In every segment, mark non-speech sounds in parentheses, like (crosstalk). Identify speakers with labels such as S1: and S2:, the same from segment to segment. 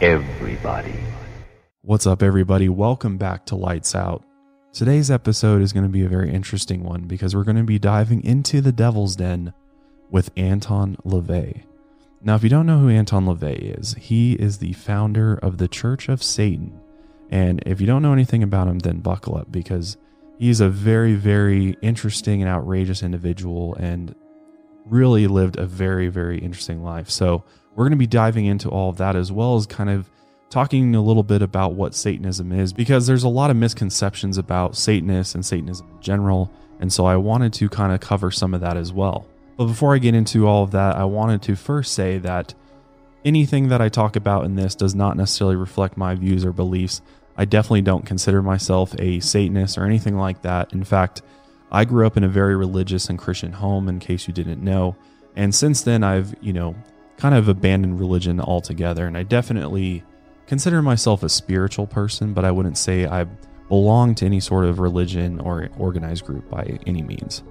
S1: everybody.
S2: What's up, everybody? Welcome back to Lights Out. Today's episode is going to be a very interesting one because we're going to be diving into the Devil's Den with Anton LaVey. Now, if you don't know who Anton LaVey is, he is the founder of the Church of Satan. And if you don't know anything about him, then buckle up because he's a very, very interesting and outrageous individual and really lived a very, very interesting life. So, we're going to be diving into all of that as well as kind of talking a little bit about what Satanism is because there's a lot of misconceptions about Satanists and Satanism in general. And so I wanted to kind of cover some of that as well. But before I get into all of that, I wanted to first say that anything that I talk about in this does not necessarily reflect my views or beliefs. I definitely don't consider myself a Satanist or anything like that. In fact, I grew up in a very religious and Christian home, in case you didn't know. And since then, I've, you know, kind of abandoned religion altogether. And I definitely consider myself a spiritual person, but I wouldn't say I belong to any sort of religion or organized group by any means.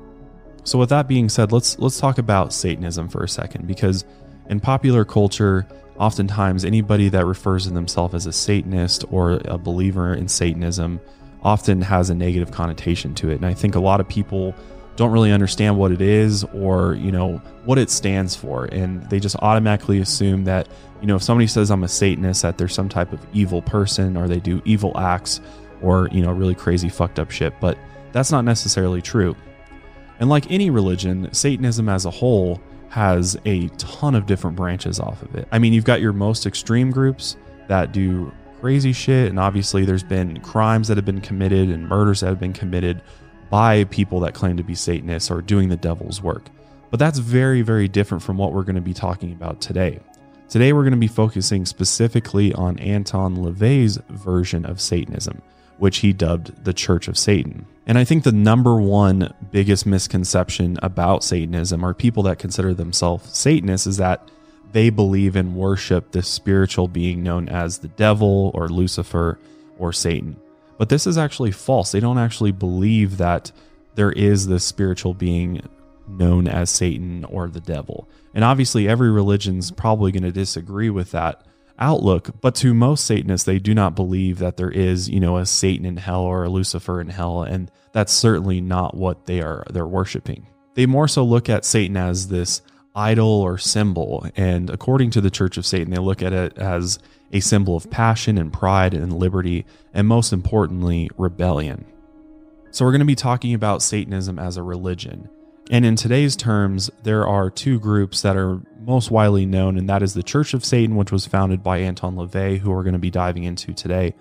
S2: So with that being said, let's let's talk about Satanism for a second because in popular culture, oftentimes anybody that refers to themselves as a Satanist or a believer in Satanism often has a negative connotation to it. And I think a lot of people don't really understand what it is or you know what it stands for. And they just automatically assume that you know if somebody says i'm a satanist that they're some type of evil person or they do evil acts or you know really crazy fucked up shit. But that's not necessarily true. And like any religion satanism as a whole has a ton of different branches off of it. I mean you've got your most extreme groups that do crazy shit. And obviously there's been crimes that have been committed and murders that have been committed by people that claim to be Satanists or doing the devil's work. But that's very, very different from what we're going to be talking about today. Today, we're going to be focusing specifically on Anton LaVey's version of Satanism, which he dubbed the Church of Satan. And I think the number one biggest misconception about Satanism or people that consider themselves Satanists is that they believe and worship this spiritual being known as the devil or Lucifer or Satan. But this is actually false. They don't actually believe that there is this spiritual being known as Satan or the devil. And obviously, every religion's probably going to disagree with that outlook. But to most Satanists, they do not believe that there is, you know, a Satan in hell or a Lucifer in hell, and that's certainly not what they are they're worshiping. They more so look at Satan as this idol or symbol, and according to the Church of Satan, they look at it as a symbol of passion and pride and liberty, and most importantly, rebellion. So, we're going to be talking about Satanism as a religion. And in today's terms, there are two groups that are most widely known, and that is the Church of Satan, which was founded by Anton LaVey, who we're going to be diving into today.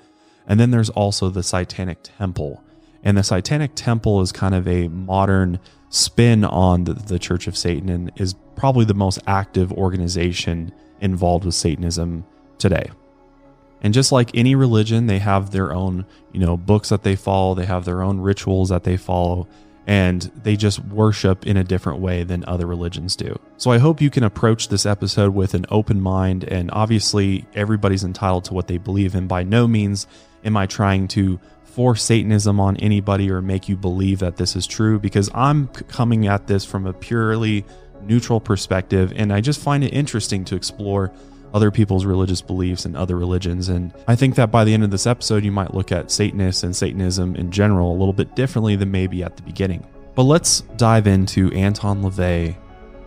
S2: And then there's also the Satanic Temple. And the Satanic Temple is kind of a modern spin on the, the Church of Satan and is probably the most active organization involved with Satanism today. And just like any religion, they have their own, you know, books that they follow, they have their own rituals that they follow, and they just worship in a different way than other religions do. So I hope you can approach this episode with an open mind and obviously everybody's entitled to what they believe in. By no means am I trying to force Satanism on anybody or make you believe that this is true because I'm coming at this from a purely neutral perspective and I just find it interesting to explore other people's religious beliefs and other religions. And I think that by the end of this episode, you might look at Satanists and Satanism in general a little bit differently than maybe at the beginning. But let's dive into Anton LaVey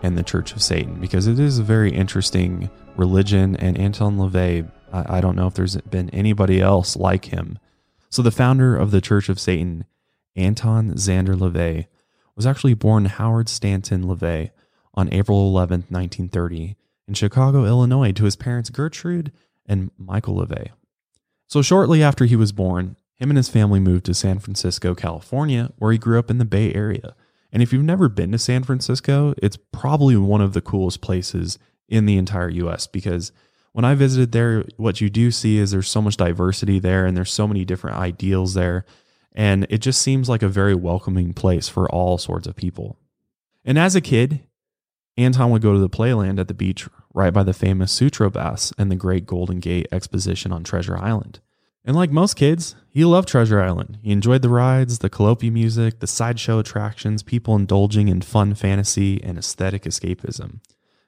S2: and the Church of Satan because it is a very interesting religion. And Anton LaVey, I, I don't know if there's been anybody else like him. So, the founder of the Church of Satan, Anton Szandor LaVey, was actually born Howard Stanton LaVey on April 11, 1930 in Chicago, Illinois, to his parents Gertrude and Michael LaVey. So, shortly after he was born, him and his family moved to San Francisco, California, where he grew up in the Bay Area. And if you've never been to San Francisco, it's probably one of the coolest places in the entire US because when I visited there, what you do see is there's so much diversity there and there's so many different ideals there. And it just seems like a very welcoming place for all sorts of people. And as a kid, Anton would go to the playland at the beach right by the famous Sutro Baths and the Great Golden Gate Exposition on Treasure Island. And like most kids, he loved Treasure Island. He enjoyed the rides, the calliope music, the sideshow attractions, people indulging in fun fantasy and aesthetic escapism.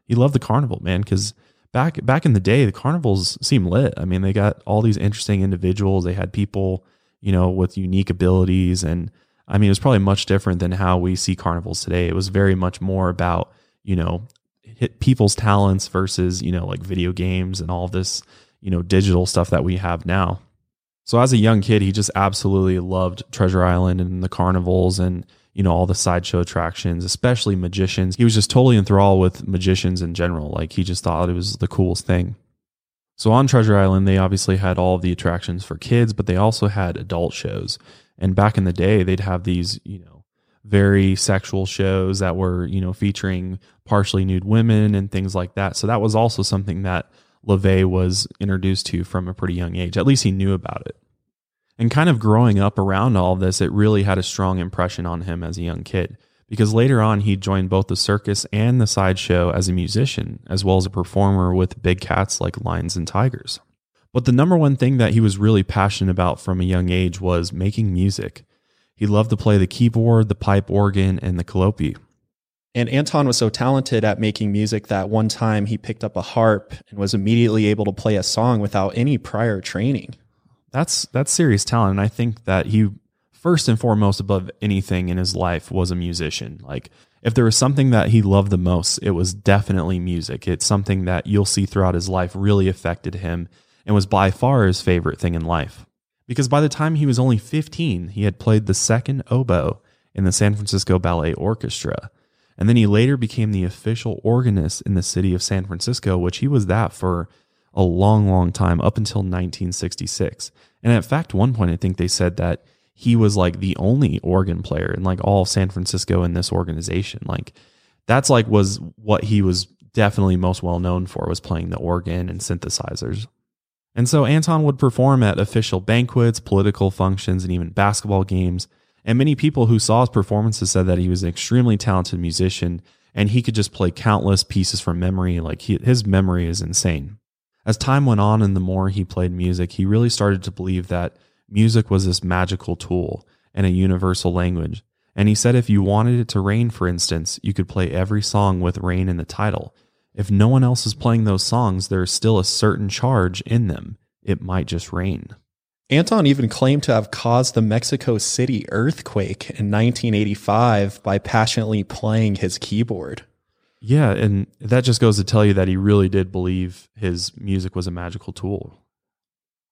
S2: He loved the carnival, man, because back back in the day, the carnivals seemed lit. I mean, they got all these interesting individuals. They had people, you know, with unique abilities, and I mean, it was probably much different than how we see carnivals today. It was very much more about you know hit people's talents versus you know like video games and all this you know digital stuff that we have now. So as a young kid, he just absolutely loved Treasure Island and the carnivals and you know all the sideshow attractions, especially magicians. He was just totally enthralled with magicians in general. Like he just thought it was the coolest thing. So on Treasure Island, they obviously had all of the attractions for kids, but they also had adult shows. And back in the day, they'd have these, you know, very sexual shows that were, you know, featuring partially nude women and things like that. So that was also something that LaVey was introduced to from a pretty young age. At least he knew about it. And kind of growing up around all this, it really had a strong impression on him as a young kid. Because later on, he joined both the circus and the sideshow as a musician, as well as a performer with big cats like lions and tigers. But the number one thing that he was really passionate about from a young age was making music. He loved to play the keyboard, the pipe organ, and the calliope.
S1: And Anton was so talented at making music that one time he picked up a harp and was immediately able to play a song without any prior training.
S2: That's that's serious talent. And I think that he first and foremost above anything in his life was a musician. Like if there was something that he loved the most, it was definitely music. It's something that you'll see throughout his life really affected him and was by far his favorite thing in life. Because by the time he was only 15, he had played the second oboe in the San Francisco Ballet Orchestra and then he later became the official organist in the city of San Francisco, which he was that for a long, long time, up until 1966. And in fact, one point, I think they said that he was like the only organ player in like all San Francisco in this organization. Like that's like was what he was definitely most well known for was playing the organ and synthesizers. And so Anton would perform at official banquets, political functions, and even basketball games. And many people who saw his performances said that he was an extremely talented musician and he could just play countless pieces from memory. Like he, his memory is insane. As time went on and the more he played music, he really started to believe that music was this magical tool and a universal language. And he said if you wanted it to rain, for instance, you could play every song with rain in the title. If no one else is playing those songs, there is still a certain charge in them. It might just rain.
S1: Anton even claimed to have caused the Mexico City earthquake in 1985 by passionately playing his keyboard.
S2: Yeah, and that just goes to tell you that he really did believe his music was a magical tool.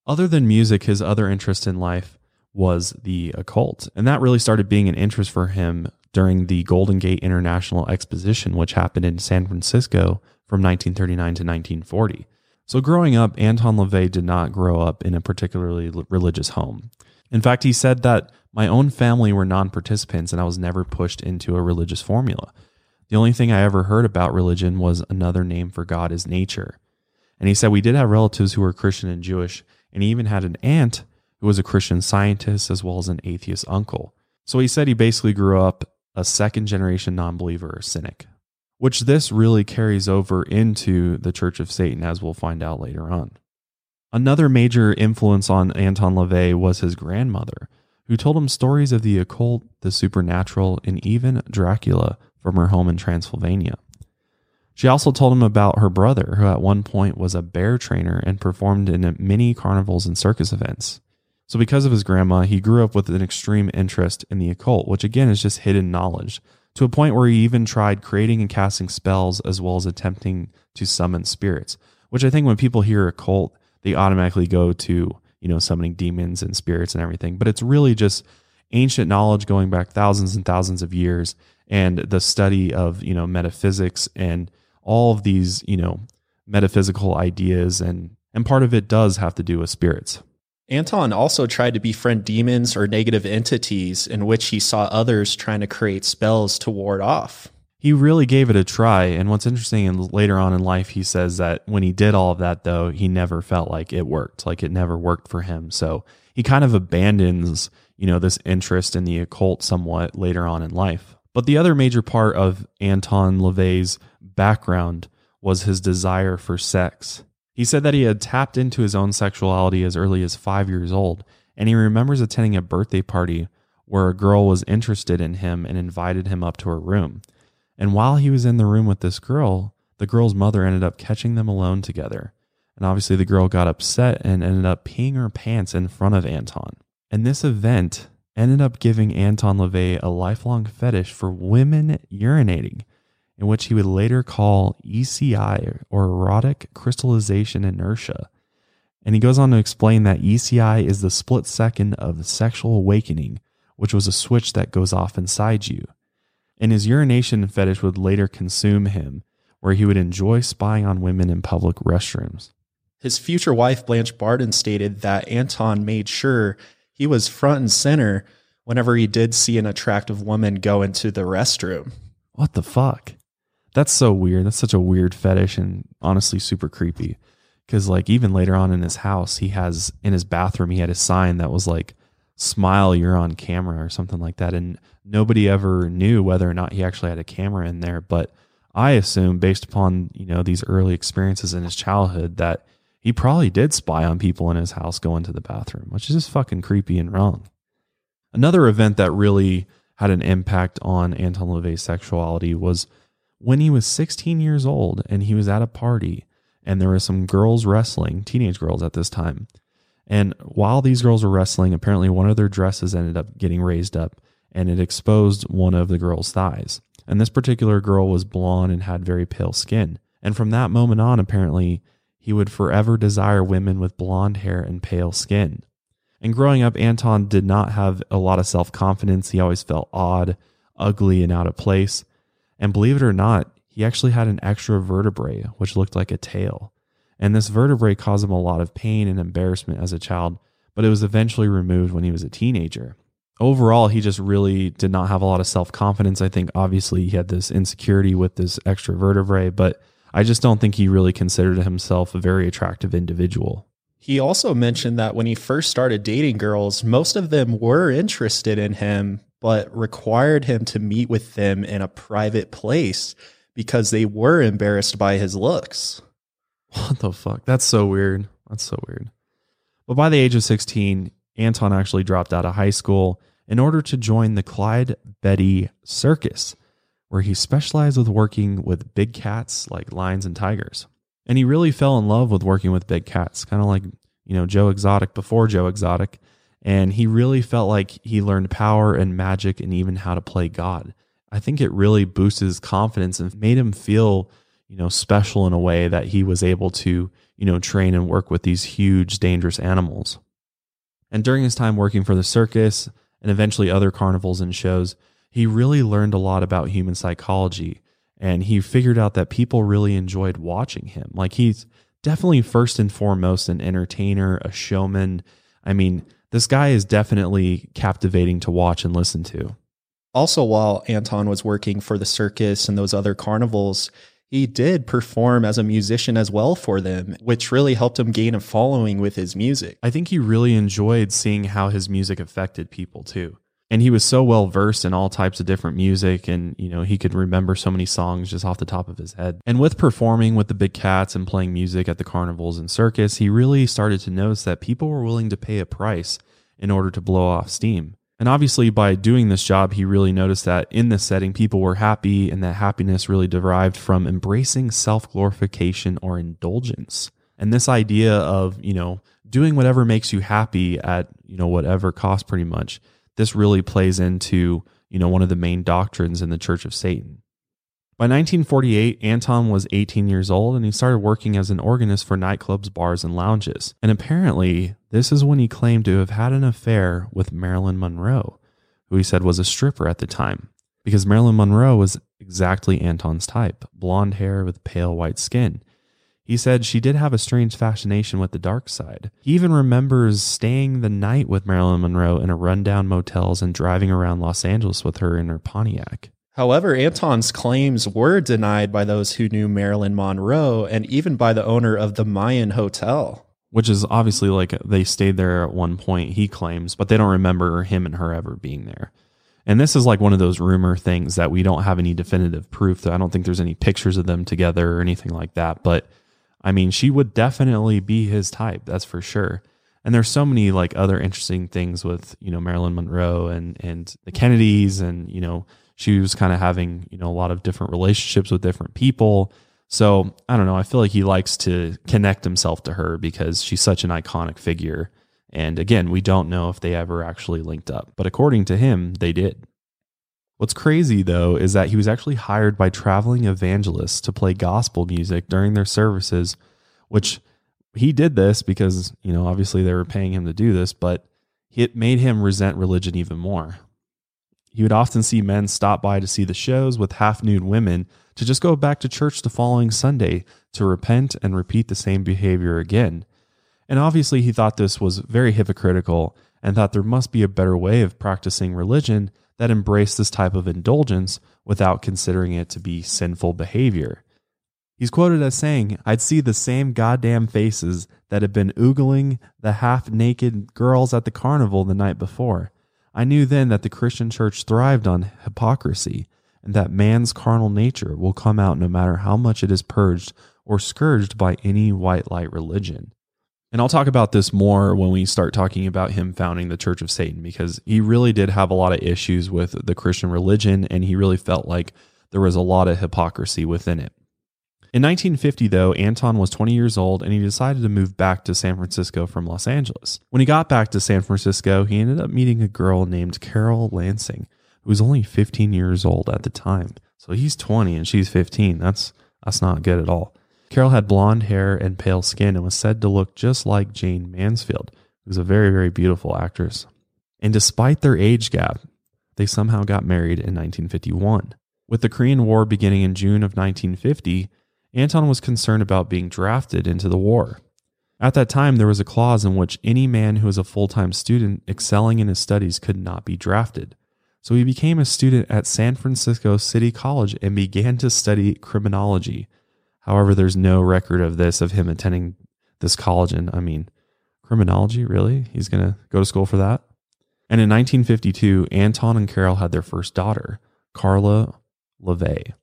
S2: Other than music, his other interest in life was the occult, and that really started being an interest for him during the Golden Gate International Exposition, which happened in San Francisco from 1939 to 1940. So, growing up, Anton LaVey did not grow up in a particularly religious home. In fact, he said that my own family were non participants and I was never pushed into a religious formula. The only thing I ever heard about religion was another name for God is nature. And he said we did have relatives who were Christian and Jewish, and he even had an aunt who was a Christian scientist as well as an atheist uncle. So he said he basically grew up a second generation non believer or cynic which this really carries over into the Church of Satan, as we'll find out later on. Another major influence on Anton LaVey was his grandmother, who told him stories of the occult, the supernatural, and even Dracula from her home in Transylvania. She also told him about her brother, who at one point was a bear trainer and performed in many carnivals and circus events. So, because of his grandma, he grew up with an extreme interest in the occult, which again is just hidden knowledge to a point where he even tried creating and casting spells as well as attempting to summon spirits. Which I think when people hear occult, they automatically go to, you know, summoning demons and spirits and everything. But it's really just ancient knowledge going back thousands and thousands of years and the study of, you know, metaphysics and all of these, you know, metaphysical ideas and and part of it does have to do with spirits.
S1: Anton also tried to befriend demons or negative entities in which he saw others trying to create spells to ward off.
S2: He really gave it a try. And what's interesting, and later on in life, he says that when he did all of that, though, he never felt like it worked, like it never worked for him. So he kind of abandons, you know, this interest in the occult somewhat later on in life. But the other major part of Anton LaVey's background was his desire for sex. He said that he had tapped into his own sexuality as early as five years old, and he remembers attending a birthday party where a girl was interested in him and invited him up to her room. And while he was in the room with this girl, the girl's mother ended up catching them alone together. And obviously, the girl got upset and ended up peeing her pants in front of Anton. And this event ended up giving Anton LaVey a lifelong fetish for women urinating, in which he would later call ECI or erotic crystallization inertia. And he goes on to explain that ECI is the split second of the sexual awakening, which was a switch that goes off inside you. And his urination fetish would later consume him, where he would enjoy spying on women in public restrooms.
S1: His future wife, Blanche Barton, stated that Anton made sure he was front and center whenever he did see an attractive woman go into the restroom.
S2: What the fuck? That's so weird. That's such a weird fetish and honestly super creepy. Cause like even later on in his house, he has in his bathroom, he had a sign that was like, smile, you're on camera or something like that. And nobody ever knew whether or not he actually had a camera in there. But I assume based upon, you know, these early experiences in his childhood that he probably did spy on people in his house going to the bathroom, which is just fucking creepy and wrong. Another event that really had an impact on Anton LaVey's sexuality was when he was 16 years old and he was at a party and there were some girls wrestling, teenage girls at this time. And while these girls were wrestling, apparently one of their dresses ended up getting raised up and it exposed one of the girl's thighs. And this particular girl was blonde and had very pale skin. And from that moment on, apparently, he would forever desire women with blonde hair and pale skin. And growing up, Anton did not have a lot of self confidence. He always felt odd, ugly, and out of place. And believe it or not, he actually had an extra vertebrae, which looked like a tail. And this vertebrae caused him a lot of pain and embarrassment as a child, but it was eventually removed when he was a teenager. Overall, he just really did not have a lot of self confidence. I think obviously he had this insecurity with this extra vertebrae, but I just don't think he really considered himself a very attractive individual.
S1: He also mentioned that when he first started dating girls, most of them were interested in him, but required him to meet with them in a private place because they were embarrassed by his looks.
S2: What the fuck? That's so weird. That's so weird. But by the age of 16, Anton actually dropped out of high school in order to join the Clyde Beatty Circus where he specialized with working with big cats like lions and tigers. And he really fell in love with working with big cats, kind of like, you know, Joe Exotic before Joe Exotic. And he really felt like he learned power and magic and even how to play God. I think it really boosted his confidence and made him feel, you know, special in a way that he was able to, you know, train and work with these huge, dangerous animals. And during his time working for the circus and eventually other carnivals and shows, he really learned a lot about human psychology and he figured out that people really enjoyed watching him. Like he's definitely first and foremost an entertainer, a showman. I mean, this guy is definitely captivating to watch and listen to.
S1: Also, while Anton was working for the circus and those other carnivals, he did perform as a musician as well for them, which really helped him gain a following with his music.
S2: I think he really enjoyed seeing how his music affected people too and he was so well versed in all types of different music and you know he could remember so many songs just off the top of his head. And with performing with the big cats and playing music at the carnivals and circus he really started to notice that people were willing to pay a price in order to blow off steam. And obviously by doing this job he really noticed that in this setting people were happy and that happiness really derived from embracing self-glorification or indulgence. And this idea of you know doing whatever makes you happy at you know whatever cost pretty much this really plays into, you know, one of the main doctrines in the Church of Satan. By 1948, Anton was 18 years old and he started working as an organist for nightclubs, bars, and lounges. And apparently, this is when he claimed to have had an affair with Marilyn Monroe, who he said was a stripper at the time, because Marilyn Monroe was exactly Anton's type blonde hair with pale white skin. He said she did have a strange fascination with the dark side. He even remembers staying the night with Marilyn Monroe in a rundown motels and driving around Los Angeles with her in her Pontiac.
S1: However, Anton's claims were denied by those who knew Marilyn Monroe and even by the owner of the Mayan Hotel.
S2: Which is obviously like they stayed there at one point, he claims, but they don't remember him and her ever being there. And this is like one of those rumor things that we don't have any definitive proof that I don't think there's any pictures of them together or anything like that. But I mean, she would definitely be his type, that's for sure. And there's so many like other interesting things with, you know, Marilyn Monroe and and the Kennedys and, you know, she was kind of having, you know, a lot of different relationships with different people. So I don't know. I feel like he likes to connect himself to her because she's such an iconic figure. And again, we don't know if they ever actually linked up, but according to him, they did. What's crazy though is that he was actually hired by traveling evangelists to play gospel music during their services, which he did this because, you know, obviously they were paying him to do this, but it made him resent religion even more. He would often see men stop by to see the shows with half nude women to just go back to church the following Sunday to repent and repeat the same behavior again. And obviously, he thought this was very hypocritical and thought there must be a better way of practicing religion that embrace this type of indulgence without considering it to be sinful behavior. He's quoted as saying, I'd see the same goddamn faces that had been oogling the half naked girls at the carnival the night before. I knew then that the Christian church thrived on hypocrisy and that man's carnal nature will come out no matter how much it is purged or scourged by any white light religion. And I'll talk about this more when we start talking about him founding the Church of Satan, because he really did have a lot of issues with the Christian religion, and he really felt like there was a lot of hypocrisy within it. In 1950, though, Anton was 20 years old and he decided to move back to San Francisco from Los Angeles. When he got back to San Francisco, he ended up meeting a girl named Carol Lansing, who was only 15 years old at the time. So he's 20 and she's 15. That's that's not good at all. Carol had blonde hair and pale skin and was said to look just like Jayne Mansfield, who's a very, very beautiful actress. And despite their age gap, they somehow got married in 1951. With the Korean War beginning in June of 1950, Anton was concerned about being drafted into the war. At that time, there was a clause in which any man who was a full time student excelling in his studies could not be drafted. So he became a student at San Francisco City College and began to study criminology. However, there's no record of this, of him attending this college. And I mean, criminology, really? He's going to go to school for that? And in 1952, Anton and Carol had their first daughter, Karla LaVey.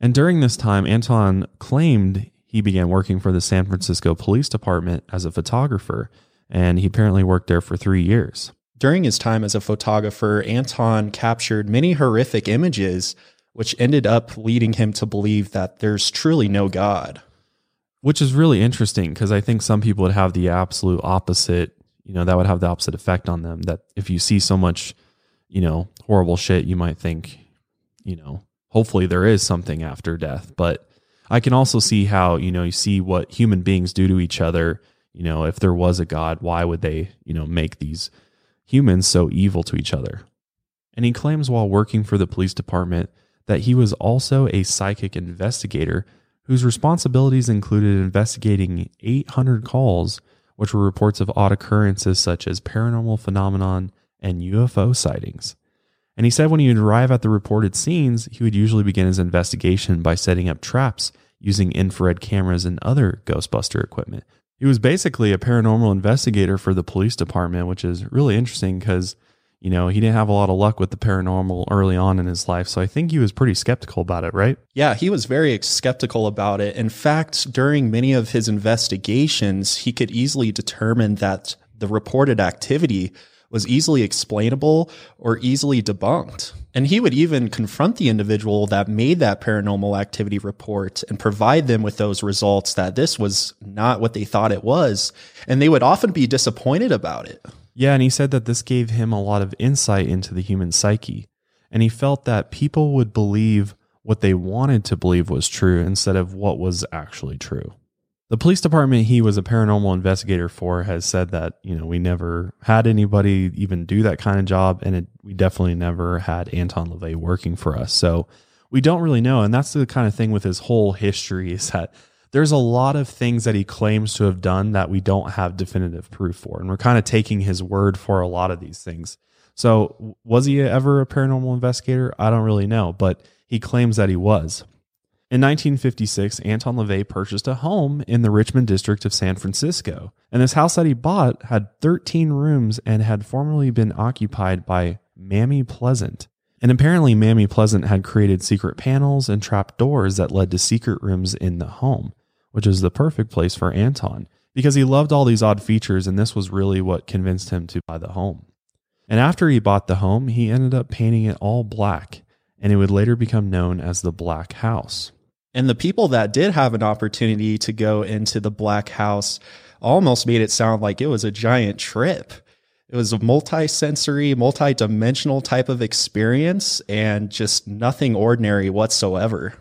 S2: And during this time, Anton claimed he began working for the San Francisco Police Department as a photographer, and he apparently worked there for three years.
S1: During his time as a photographer, Anton captured many horrific images, which ended up leading him to believe that there's truly no God.
S2: Which is really interesting because I think some people would have the absolute opposite, you know, that would have the opposite effect on them. That if you see so much, you know, horrible shit, you might think, you know, hopefully there is something after death. But I can also see how, you know, you see what human beings do to each other. You know, if there was a God, why would they, you know, make these humans so evil to each other? And he claims while working for the police department that he was also a psychic investigator whose responsibilities included investigating 800 calls, which were reports of odd occurrences such as paranormal phenomenon and UFO sightings. And he said when he would arrive at the reported scenes, he would usually begin his investigation by setting up traps using infrared cameras and other Ghostbuster equipment. He was basically a paranormal investigator for the police department, which is really interesting because, you know, he didn't have a lot of luck with the paranormal early on in his life. So I think he was pretty skeptical about it, right?
S1: Yeah, he was very skeptical about it. In fact, during many of his investigations, he could easily determine that the reported activity was easily explainable or easily debunked. And he would even confront the individual that made that paranormal activity report and provide them with those results that this was not what they thought it was. And they would often be disappointed about it.
S2: Yeah, and he said that this gave him a lot of insight into the human psyche. And he felt that people would believe what they wanted to believe was true instead of what was actually true. The police department he was a paranormal investigator for has said that, you know, we never had anybody even do that kind of job. And it, we definitely never had Anton LaVey working for us. So we don't really know. And that's the kind of thing with his whole history is that there's a lot of things that he claims to have done that we don't have definitive proof for. And we're kind of taking his word for a lot of these things. So was he ever a paranormal investigator? I don't really know, but he claims that he was. In 1956, Anton LaVey purchased a home in the Richmond district of San Francisco. And this house that he bought had 13 rooms and had formerly been occupied by Mammy Pleasant. And apparently, Mammy Pleasant had created secret panels and trap doors that led to secret rooms in the home, which is the perfect place for Anton because he loved all these odd features, and this was really what convinced him to buy the home. And after he bought the home, he ended up painting it all black, and it would later become known as the Black House.
S1: And the people that did have an opportunity to go into the Black House almost made it sound like it was a giant trip. It was a multi-sensory, multi-dimensional type of experience and just nothing ordinary whatsoever.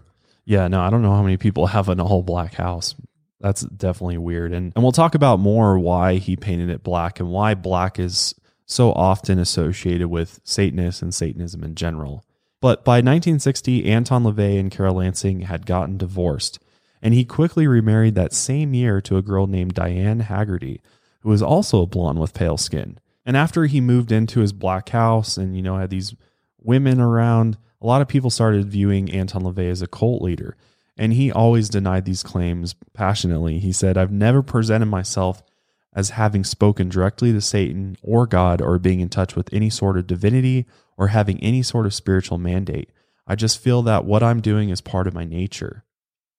S2: Yeah, no, I don't know how many people have an all black house. That's definitely weird. And and we'll talk about more why he painted it black and why black is so often associated with Satanists and Satanism in general. But by 1960, Anton LaVey and Carol Lansing had gotten divorced, and he quickly remarried that same year to a girl named Diane Hegarty, who was also a blonde with pale skin. And after he moved into his black house and, you know, had these women around, a lot of people started viewing Anton LaVey as a cult leader. And he always denied these claims passionately. He said, I've never presented myself as having spoken directly to Satan or God or being in touch with any sort of divinity or having any sort of spiritual mandate. I just feel that what I'm doing is part of my nature.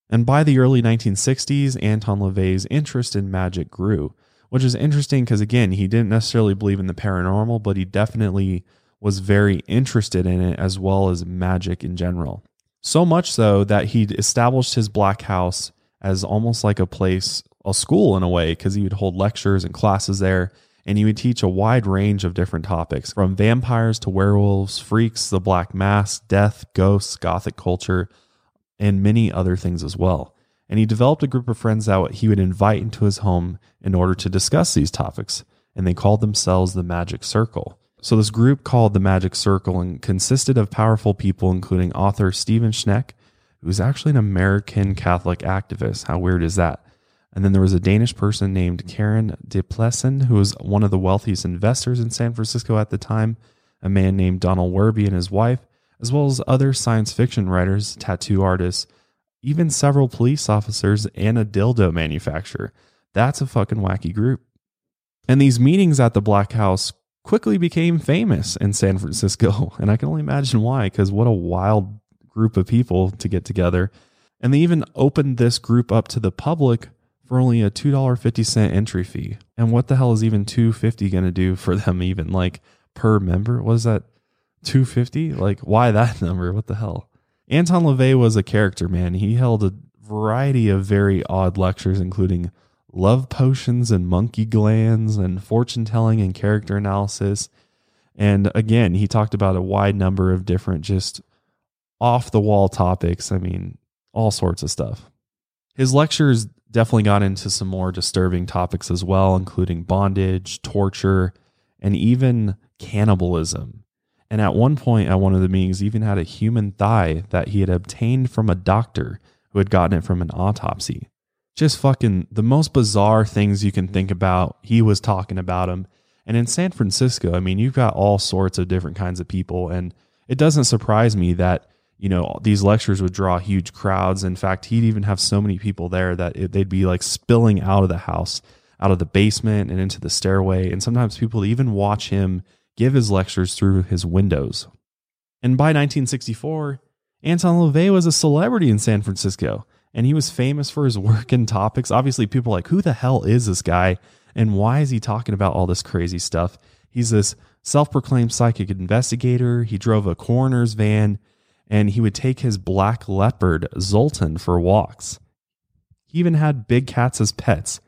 S2: And by the early 1960s, Anton LaVey's interest in magic grew, which is interesting because, again, he didn't necessarily believe in the paranormal, but he definitely was very interested in it as well as magic in general. So much so that he established his black house as almost like a place, a school in a way, because he would hold lectures and classes there and he would teach a wide range of different topics from vampires to werewolves, freaks, the black mass, death, ghosts, gothic culture, and many other things as well. And he developed a group of friends that he would invite into his home in order to discuss these topics, and they called themselves the Magic Circle. So, this group called the Magic Circle and consisted of powerful people, including author Stephen Schneck, who's actually an American Catholic activist. How weird is that? And then there was a Danish person named Carin de Plessen, who was one of the wealthiest investors in San Francisco at the time, a man named Donald Werby and his wife, as well as other science fiction writers, tattoo artists, even several police officers, and a dildo manufacturer. That's a fucking wacky group. And these meetings at the Black House quickly became famous in San Francisco. (laughs) And I can only imagine why, because what a wild group of people to get together. And they even opened this group up to the public for only a $2.50 entry fee. And what the hell is even 250 going to do for them even like per member? Was that 250? Like why that (laughs) number? What the hell? Anton LaVey was a character, man. He held a variety of very odd lectures including love potions and monkey glands and fortune telling and character analysis. And again, he talked about a wide number of different just off the wall topics. I mean, all sorts of stuff. His lectures definitely got into some more disturbing topics as well, including bondage, torture, and even cannibalism. And at one point at one of the meetings, even had a human thigh that he had obtained from a doctor who had gotten it from an autopsy. Just fucking the most bizarre things you can think about. He was talking about them. And in San Francisco, I mean, you've got all sorts of different kinds of people. And it doesn't surprise me that you know, these lectures would draw huge crowds. In fact, he'd even have so many people there that it, they'd be like spilling out of the house, out of the basement and into the stairway. And sometimes people even watch him give his lectures through his windows. And by 1964, Anton LaVey was a celebrity in San Francisco, and he was famous for his work and topics. Obviously, people like, who the hell is this guy? And why is he talking about all this crazy stuff? He's this self proclaimed psychic investigator. He drove a coroner's van and he would take his black leopard, Zoltan, for walks. He even had big cats as pets.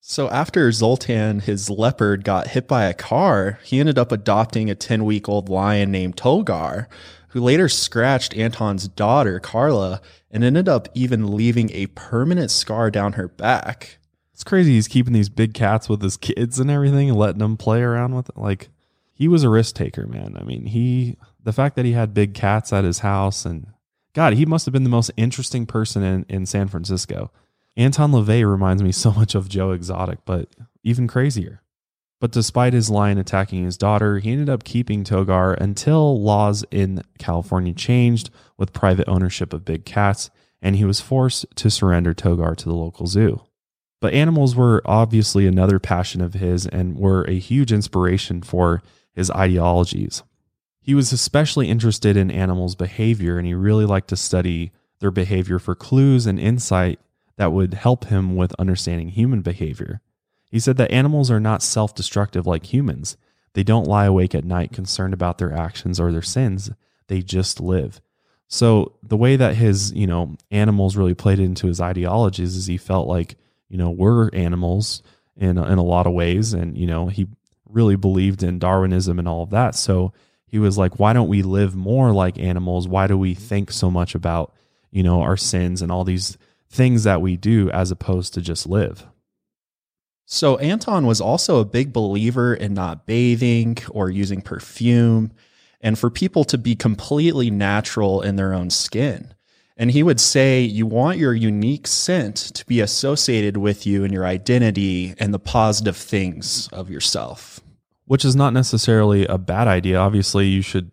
S1: So after Zoltan, his leopard, got hit by a car, he ended up adopting a 10 week old lion named Togar, who later scratched Anton's daughter, Karla, and ended up even leaving a permanent scar down her back.
S2: It's crazy he's keeping these big cats with his kids and everything letting them play around with it. Like, he was a risk taker, man. I mean, he the fact that he had big cats at his house and God, he must have been the most interesting person in, in San Francisco. Anton LaVey reminds me so (laughs) much of Joe Exotic, but even crazier. But despite his lion attacking his daughter, he ended up keeping Togar until laws in California changed with private ownership of big cats, and he was forced to surrender Togar to the local zoo. But animals were obviously another passion of his and were a huge inspiration for his ideologies. He was especially interested in animals' behavior and he really liked to study their behavior for clues and insight that would help him with understanding human behavior. He said that animals are not self destructive like humans. They don't lie awake at night concerned about their actions or their sins, they just live. So the way that his, you know, animals really played into his ideologies is he felt like, you know, we're animals in in a lot of ways and, you know, he really believed in Darwinism and all of that. So he was like, why don't we live more like animals? Why do we think so much about, you know, our sins and all these things that we do as opposed to just live?
S1: So Anton was also a big believer in not bathing or using perfume and for people to be completely natural in their own skin. And he would say, you want your unique scent to be associated with you and your identity and the positive things of yourself.
S2: Which is not necessarily a bad idea. Obviously, you should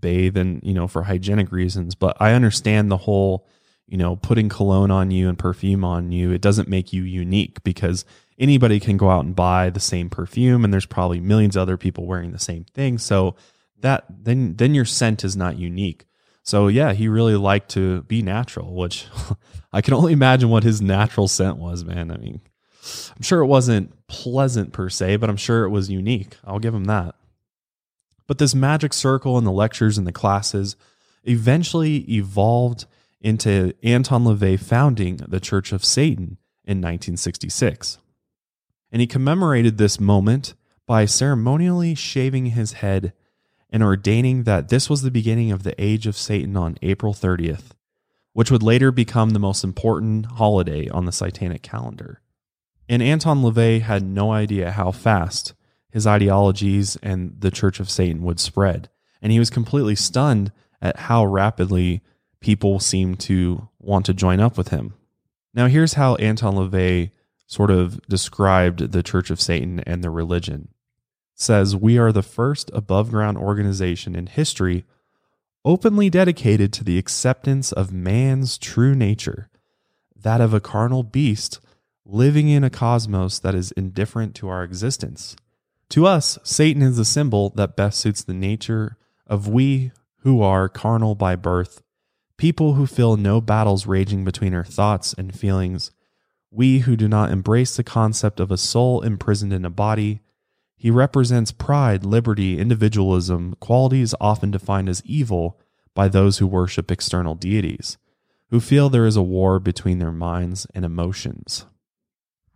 S2: bathe and, you know, for hygienic reasons, but I understand the whole, you know, putting cologne on you and perfume on you. It doesn't make you unique because anybody can go out and buy the same perfume and there's probably millions of other people wearing the same thing. So that then then your scent is not unique. So yeah, he really liked to be natural, which (laughs) I can only imagine what his natural scent was, man. I mean, I'm sure it wasn't pleasant per se, but I'm sure it was unique. I'll give him that. But this magic circle and the lectures and the classes eventually evolved into Anton LaVey founding the Church of Satan in 1966. And he commemorated this moment by ceremonially shaving his head and ordaining that this was the beginning of the age of Satan on April 30th, which would later become the most important holiday on the Satanic calendar. And Anton LaVey had no idea how fast his ideologies and the Church of Satan would spread. And he was completely stunned at how rapidly people seem to want to join up with him. Now, here's how Anton LaVey sort of described the Church of Satan and their religion says we are the first above ground organization in history openly dedicated to the acceptance of man's true nature, that of a carnal beast living in a cosmos that is indifferent to our existence. To us, Satan is the symbol that best suits the nature of we who are carnal by birth, people who feel no battles raging between our thoughts and feelings, we who do not embrace the concept of a soul imprisoned in a body he represents pride, liberty, individualism, qualities often defined as evil by those who worship external deities, who feel there is a war between their minds and emotions.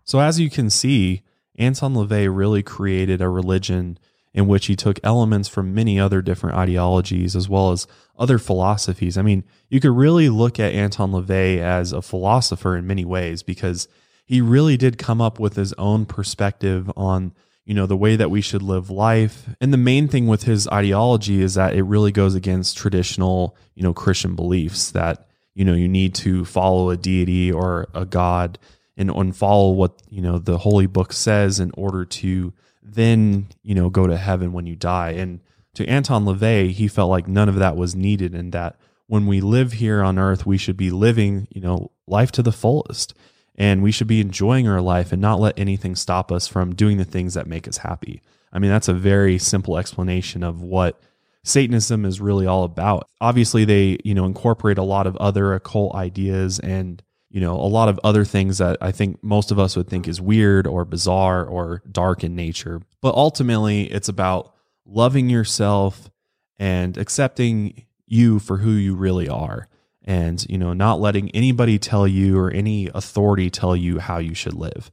S2: So, as you can see, Anton LaVey really created a religion in which he took elements from many other different ideologies as well as other philosophies. I mean, you could really look at Anton LaVey as a philosopher in many ways because he really did come up with his own perspective on you know, the way that we should live life. And the main thing with his ideology is that it really goes against traditional, you know, Christian beliefs that, you know, you need to follow a deity or a God and, follow what, you know, the holy book says in order to then, you know, go to heaven when you die. And to Anton LaVey, he felt like none of that was needed and that when we live here on earth, we should be living, you know, life to the fullest and we should be enjoying our life and not let anything stop us from doing the things that make us happy. I mean, that's a very simple explanation of what Satanism is really all about. Obviously, they, you know, incorporate a lot of other occult ideas and, you know, a lot of other things that I think most of us would think is weird or bizarre or dark in nature. But ultimately, it's about loving yourself and accepting you for who you really are. And you know not letting anybody tell you or any authority tell you how you should live.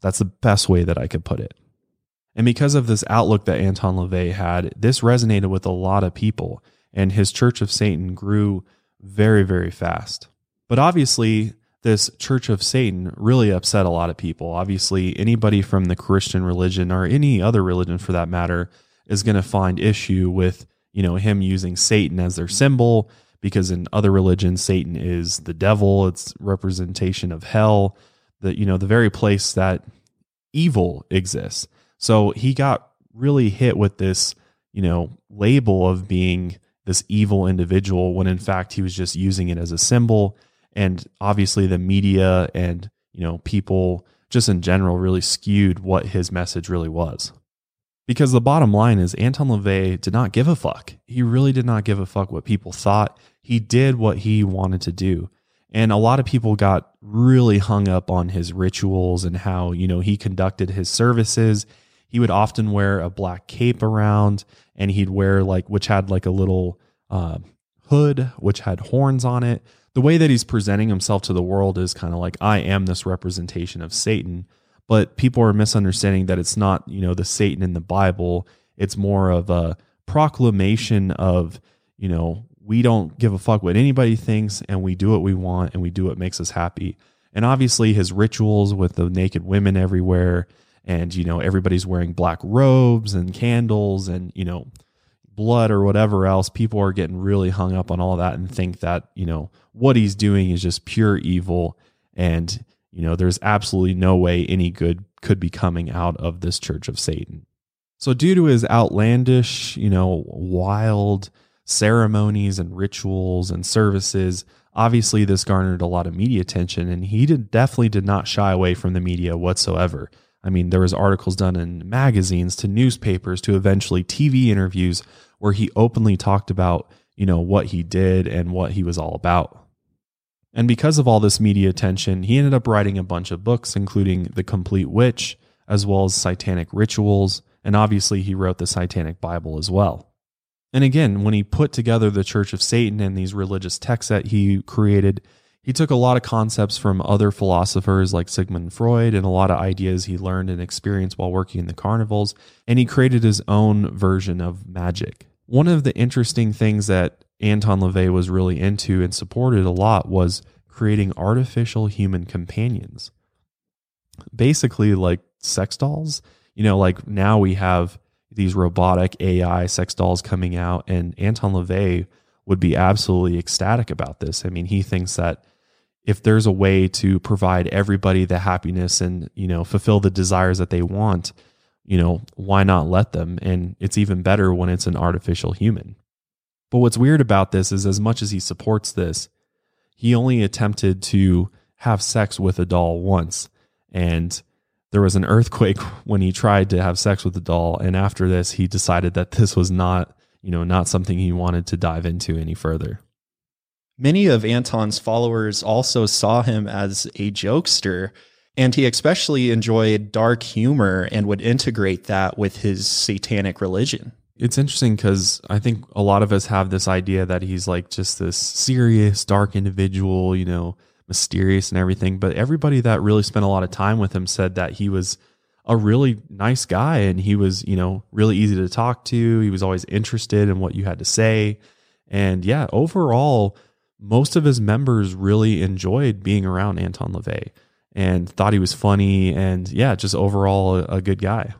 S2: That's the best way that i could put it. And because of this outlook that anton lavey had this resonated with a lot of people. And his church of satan grew very very fast but obviously this church of satan really upset a lot of people. Obviously anybody from the christian religion or any other religion for that matter is going to find issue with you know him using satan as their symbol because in other religions satan is the devil. It's representation of hell the you know the very place that evil exists. So he got really hit with this you know label of being this evil individual when in fact he was just using it as a symbol and obviously the media and you know people just in general really skewed what his message really was because the bottom line is Anton LaVey did not give a fuck. He really did not give a fuck what people thought. He did what he wanted to do. And a lot of people got really hung up on his rituals and how, you know, he conducted his services. He would often wear a black cape around and he'd wear like, which had like a little uh, hood, which had horns on it. The way that he's presenting himself to the world is kind of like, I am this representation of Satan. But people are misunderstanding that it's not, you know, the Satan in the Bible. It's more of a proclamation of, you know, we don't give a fuck what anybody thinks and we do what we want and we do what makes us happy. And obviously his rituals with the naked women everywhere and you know everybody's wearing black robes and candles and you know blood or whatever else people are getting really hung up on all that and think that you know what he's doing is just pure evil. And you know there's absolutely no way any good could be coming out of this church of satan. So due to his outlandish you know wild ceremonies and rituals and services obviously this garnered a lot of media attention and he did, definitely did not shy away from the media whatsoever I mean, there was articles done in magazines to newspapers to eventually TV interviews where he openly talked about, you know, what he did and what he was all about. And because of all this media attention, he ended up writing a bunch of books, including The Compleat Witch, as well as Satanic Rituals, and obviously he wrote the Satanic Bible as well. And again, when he put together the Church of Satan and these religious texts that he created, he took a lot of concepts from other philosophers like Sigmund Freud and a lot of ideas he learned and experienced while working in the carnivals, and he created his own version of magic. One of the interesting things that Anton LaVey was really into and supported a lot was creating artificial human companions. Basically, like sex dolls. You know, like now we have these robotic AI sex dolls coming out, and Anton LaVey would be absolutely ecstatic about this. I mean, he thinks that if there's a way to provide everybody the happiness and you know fulfill the desires that they want you know why not let them? And it's even better when it's an artificial human. But what's weird about this is as much as he supports this he only attempted to have sex with a doll once. And there was an earthquake (laughs) when he tried to have sex with the doll. And after this he decided that this was not you know not something he wanted to dive into any further
S1: Many of Anton's followers also saw him as a jokester, and he especially enjoyed dark humor and would integrate that with his satanic religion.
S2: It's interesting because I think a lot of us have this idea that he's like just this serious, dark individual, you know, mysterious and everything. But everybody that really spent a lot of time with him said that he was a really nice guy and he was, you know, really easy to talk to. He was always interested in what you had to say. And yeah, overall, most of his members really enjoyed being around Anton LaVey and thought he was funny and yeah, just overall a, a good guy.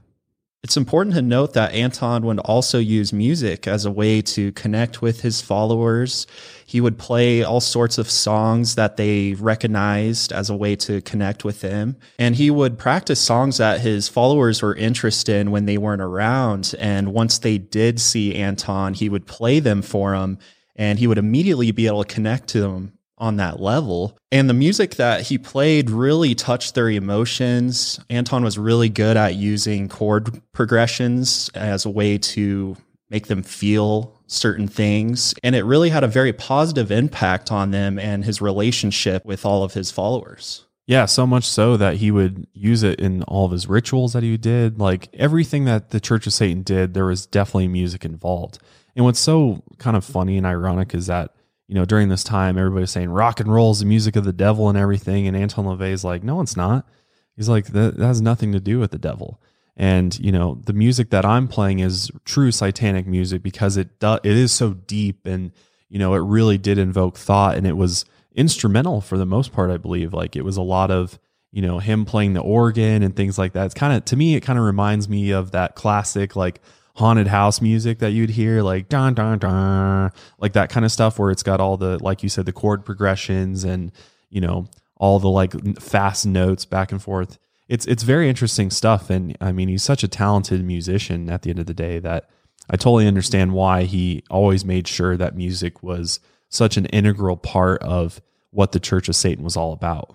S1: It's important to note that Anton would also use music as a way to connect with his followers. He would play all sorts of songs that they recognized as a way to connect with them. And he would practice songs that his followers were interested in when they weren't around. And once they did see Anton, he would play them for them and he would immediately be able to connect to them on that level. And the music that he played really touched their emotions. Anton was really good at using chord progressions as a way to make them feel certain things. And it really had a very positive impact on them and his relationship with all of his followers.
S2: Yeah, so much so that he would use it in all of his rituals that he did. Like everything that the Church of Satan did, there was definitely music involved. And what's so kind of funny and ironic is that, you know, during this time, everybody's saying rock and roll is the music of the devil and everything. And Anton LaVey's like, no, it's not. He's like, that, that has nothing to do with the devil. And, you know, the music that I'm playing is true satanic music because it, do, it is so deep and, you know, it really did invoke thought and it was instrumental for the most part, I believe. Like it was a lot of, you know, him playing the organ and things like that. It's kind of, to me, it kind of reminds me of that classic, like, haunted house music that you'd hear, like dun dun dun, like that kind of stuff, where it's got all the, like you said, the chord progressions and you know all the like fast notes back and forth. It's it's very interesting stuff, and I mean he's such a talented musician. At the end of the day, that I totally understand why he always made sure that music was such an integral part of what the Church of Satan was all about.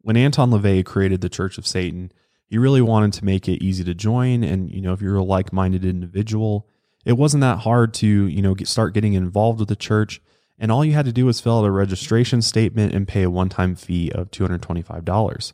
S2: When Anton LaVey created the Church of Satan, he really wanted to make it easy to join. And, you know, if you're a like minded individual, it wasn't that hard to, you know, get, start getting involved with the church. And all you had to do was fill out a registration statement and pay a one time fee of $225.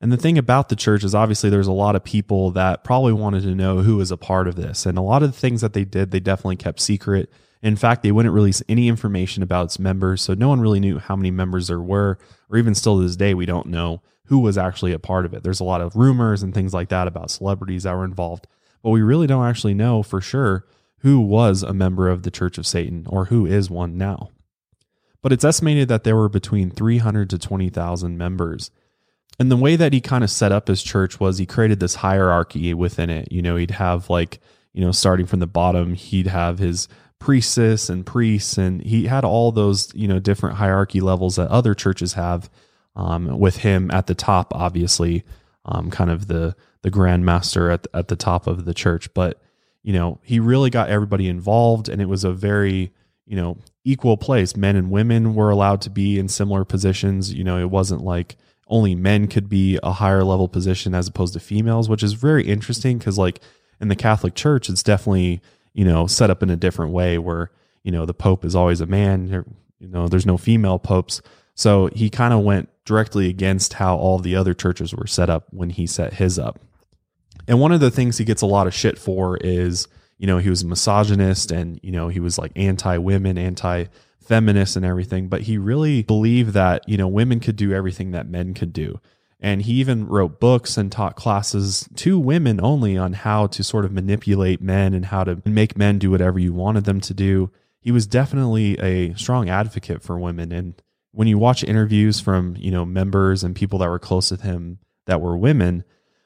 S2: And the thing about the church is obviously there's a lot of people that probably wanted to know who was a part of this. And a lot of the things that they did, they definitely kept secret. In fact, they wouldn't release any information about its members, so no one really knew how many members there were, or even still to this day, we don't know who was actually a part of it. There's a lot of rumors and things like that about celebrities that were involved, but we really don't actually know for sure who was a member of the Church of Satan or who is one now. But it's estimated that there were between 300 to 20,000 members. And the way that he kind of set up his church was he created this hierarchy within it. You know, he'd have like, you know, starting from the bottom, he'd have his priestess and priests, and he had all those, you know, different hierarchy levels that other churches have um, with him at the top, obviously, um, kind of the the grandmaster at at the top of the church. But you know, he really got everybody involved, and it was a very you know equal place. Men and women were allowed to be in similar positions. You know, it wasn't like only men could be a higher level position as opposed to females, which is very interesting because like in the Catholic Church, it's definitely you know set up in a different way where you know the Pope is always a man. You know, there's no female popes. So he kind of went directly against how all the other churches were set up when he set his up. And one of the things he gets a lot of shit for is, you know, he was a misogynist and, you know, he was like anti women, anti feminist and everything, but he really believed that, you know, women could do everything that men could do. And he even wrote books and taught classes to women only on how to sort of manipulate men and how to make men do whatever you wanted them to do. He was definitely a strong advocate for women. And when you watch interviews from, you know, members and people that were close with him that were women,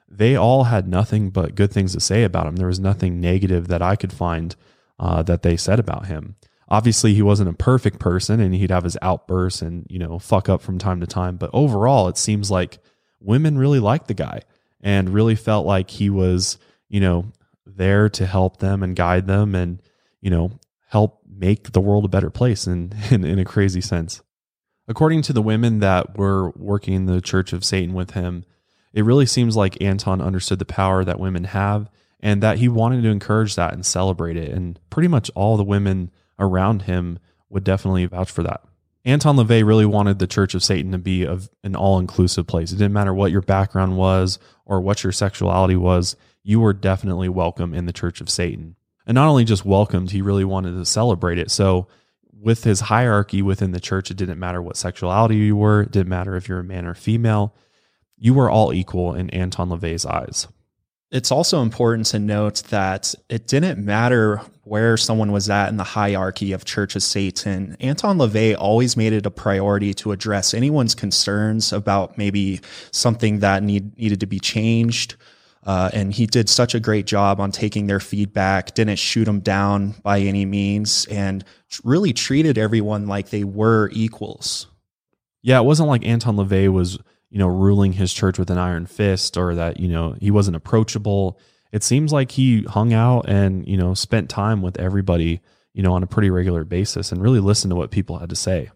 S2: they all had nothing but good things to say about him. There was nothing negative that I could find uh, that they said about him. Obviously, he wasn't a perfect person and he'd have his outbursts and, you know, fuck up from time to time. But overall, it seems like women really liked the guy and really felt like he was, you know, there to help them and guide them and, you know, help make the world a better place in, (laughs) in, in a crazy sense. According to the women that were working in the Church of Satan with him, it really seems like Anton understood the power that women have and that he wanted to encourage that and celebrate it. And pretty much all the women around him would definitely vouch for that. Anton LaVey really wanted the Church of Satan to be of an all inclusive place. It didn't matter what your background was or what your sexuality was, you were definitely welcome in the Church of Satan. And not only just welcomed, he really wanted to celebrate it. So, with his hierarchy within the church, it didn't matter what sexuality you were, it didn't matter if you're a man or female you were all equal in Anton LaVey's eyes.
S1: It's also important to note that it didn't matter where someone was at in the hierarchy of Church of Satan. Anton LaVey always made it a priority to address anyone's concerns about maybe something that need, needed to be changed. Uh, and he did such a great job on taking their feedback, didn't shoot them down by any means, and really treated everyone like they were equals.
S2: Yeah, it wasn't like Anton LaVey was you know, ruling his church with an iron fist or that, you know, he wasn't approachable. It seems like he hung out and, you know, spent time with everybody, you know, on a pretty regular basis and really listened to what people had to say.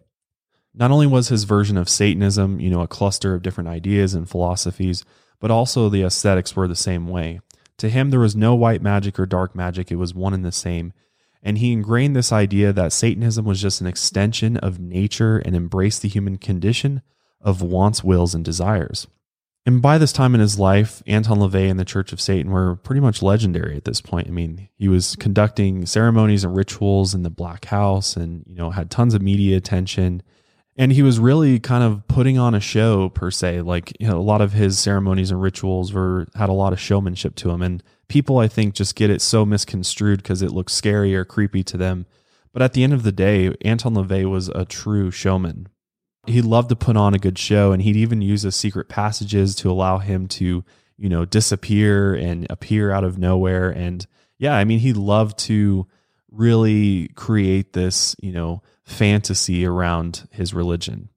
S2: Not only was his version of Satanism, you know, a cluster of different ideas and philosophies, but also the aesthetics were the same way. To him, there was no white magic or dark magic, it was one and the same. And he ingrained this idea that Satanism was just an extension of nature and embraced the human condition of wants, wills, and desires. And by this time in his life, Anton LaVey and the Church of Satan were pretty much legendary at this point. I mean, he was conducting ceremonies and rituals in the Black House and, you know, had tons of media attention. And he was really kind of putting on a show per se. Like, you know, a lot of his ceremonies and rituals were had a lot of showmanship to him And people I think just get it so misconstrued because it looks scary or creepy to them. But at the end of the day, Anton LaVey was a true showman. He loved to put on a good show, and he'd even use the secret passages to allow him to, you know, disappear and appear out of nowhere. And yeah, I mean, he loved to really create this, you know, fantasy around his religion.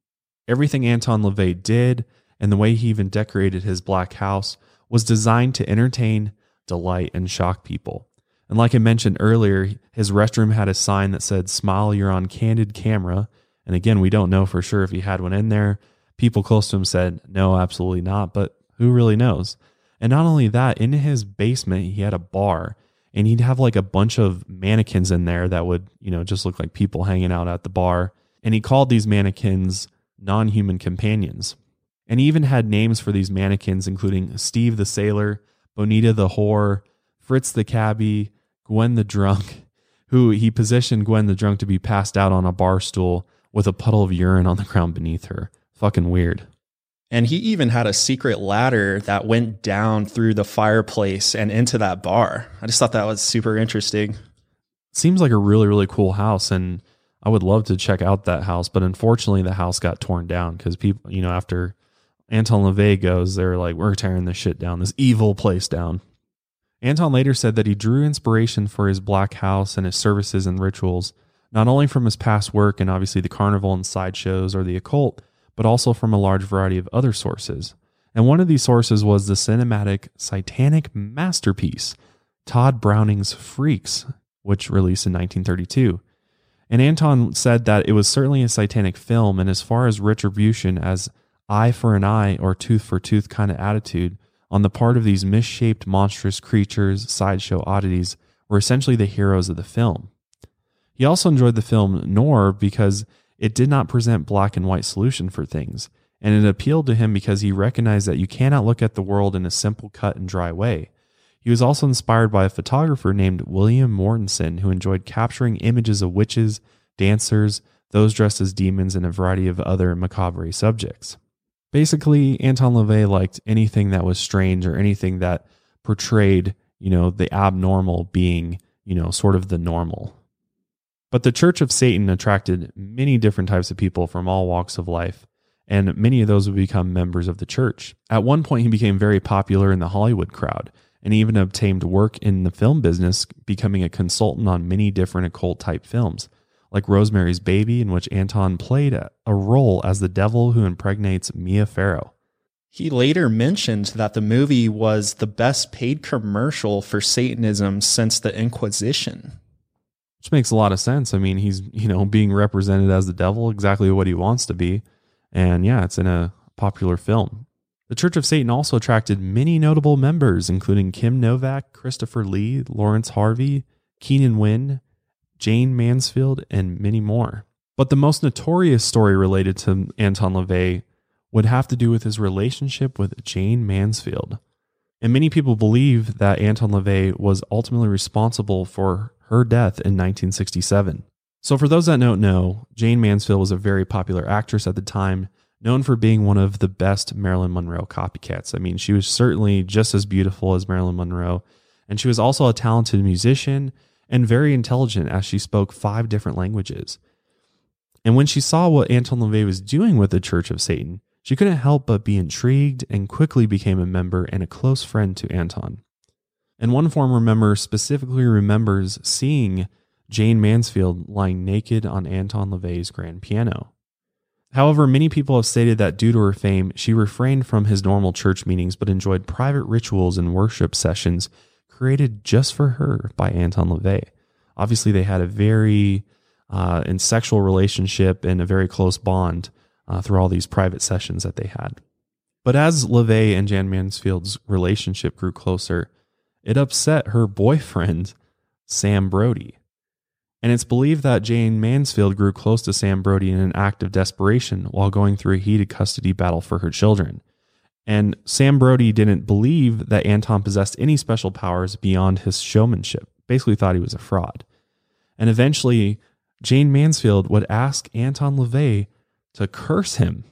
S2: Everything Anton LaVey did and the way he even decorated his black house was designed to entertain, delight, and shock people. And like I mentioned earlier, his restroom had a sign that said, Smile, you're on candid camera. And again, we don't know for sure if he had one in there. People close to him said, no, absolutely not. But who really knows? And not only that, in his basement, he had a bar and he'd have like a bunch of mannequins in there that would, you know, just look like people hanging out at the bar. And he called these mannequins non human companions. And he even had names for these mannequins, including Steve the Sailor, Bonita the Whore, Fritz the Cabbie, Gwen the Drunk, (laughs) who he positioned Gwen the drunk to be passed out on a bar stool with a puddle of urine on the ground beneath her. Fucking weird.
S1: And he even had a secret ladder that went down through the fireplace and into that bar. I just thought that was super interesting.
S2: Seems like a really, really cool house. And I would love to check out that house. But unfortunately, the house got torn down because people, you know, after Anton LaVey goes, they're like, we're tearing this shit down, this evil place down. Anton later said that he drew inspiration for his Black House and his services and rituals, not only from his past work and obviously the carnival and sideshows or the occult, but also from a large variety of other sources. And one of these sources was the cinematic Satanic masterpiece, Tod Browning's Freaks, which released in 1932. And Anton said that it was certainly a satanic film, and as far as retribution, as eye for an eye or tooth for tooth kind of attitude on the part of these misshaped monstrous creatures, sideshow oddities, were essentially the heroes of the film. He also enjoyed the film Nor because it did not present black and white solution for things, and it appealed to him because he recognized that you cannot look at the world in a simple cut and dry way. He was also inspired by a photographer named William Mortensen who enjoyed capturing images of witches, dancers, those dressed as demons, and a variety of other macabre subjects. Basically, Anton LaVey liked anything that was strange or anything that portrayed, you know, the abnormal being, you know, sort of the normal. But the Church of Satan attracted many different types of people from all walks of life, and many of those would become members of the church. At one point, he became very popular in the Hollywood crowd and even obtained work in the film business, becoming a consultant on many different occult type films like Rosemary's Baby, in which Anton played a role as the devil who impregnates Mia Farrow.
S1: He later mentioned that the movie was the best paid commercial for Satanism since the Inquisition.
S2: Which makes a lot of sense. I mean, he's, you know, being represented as the devil, exactly what he wants to be. And yeah, it's in a popular film. The Church of Satan also attracted many notable members, including Kim Novak, Christopher Lee, Laurence Harvey, Keenan Wynn, Jayne Mansfield, and many more. But the most notorious story related to Anton LaVey would have to do with his relationship with Jayne Mansfield. And many people believe that Anton LaVey was ultimately responsible for her death in 1967. So, for those that don't know, Jayne Mansfield was a very popular actress at the time, known for being one of the best Marilyn Monroe copycats. I mean, she was certainly just as beautiful as Marilyn Monroe, and she was also a talented musician and very intelligent as she spoke five different languages. And when she saw what Anton LaVey was doing with the Church of Satan, she couldn't help but be intrigued and quickly became a member and a close friend to Anton. And one former member specifically remembers seeing Jayne Mansfield lying naked on Anton LaVey's grand piano. However, many people have stated that due to her fame, she refrained from his normal church meetings but enjoyed private rituals and worship sessions created just for her by Anton LaVey. Obviously, they had a very uh, in sexual relationship and a very close bond uh, through all these private sessions that they had. But as LaVey and Jayne Mansfield's relationship grew closer, it upset her boyfriend, Sam Brody. And it's believed that Jayne Mansfield grew close to Sam Brody in an act of desperation while going through a heated custody battle for her children. And Sam Brody didn't believe that Anton possessed any special powers beyond his showmanship, basically, thought he was a fraud. And eventually, Jayne Mansfield would ask Anton LaVey to curse him.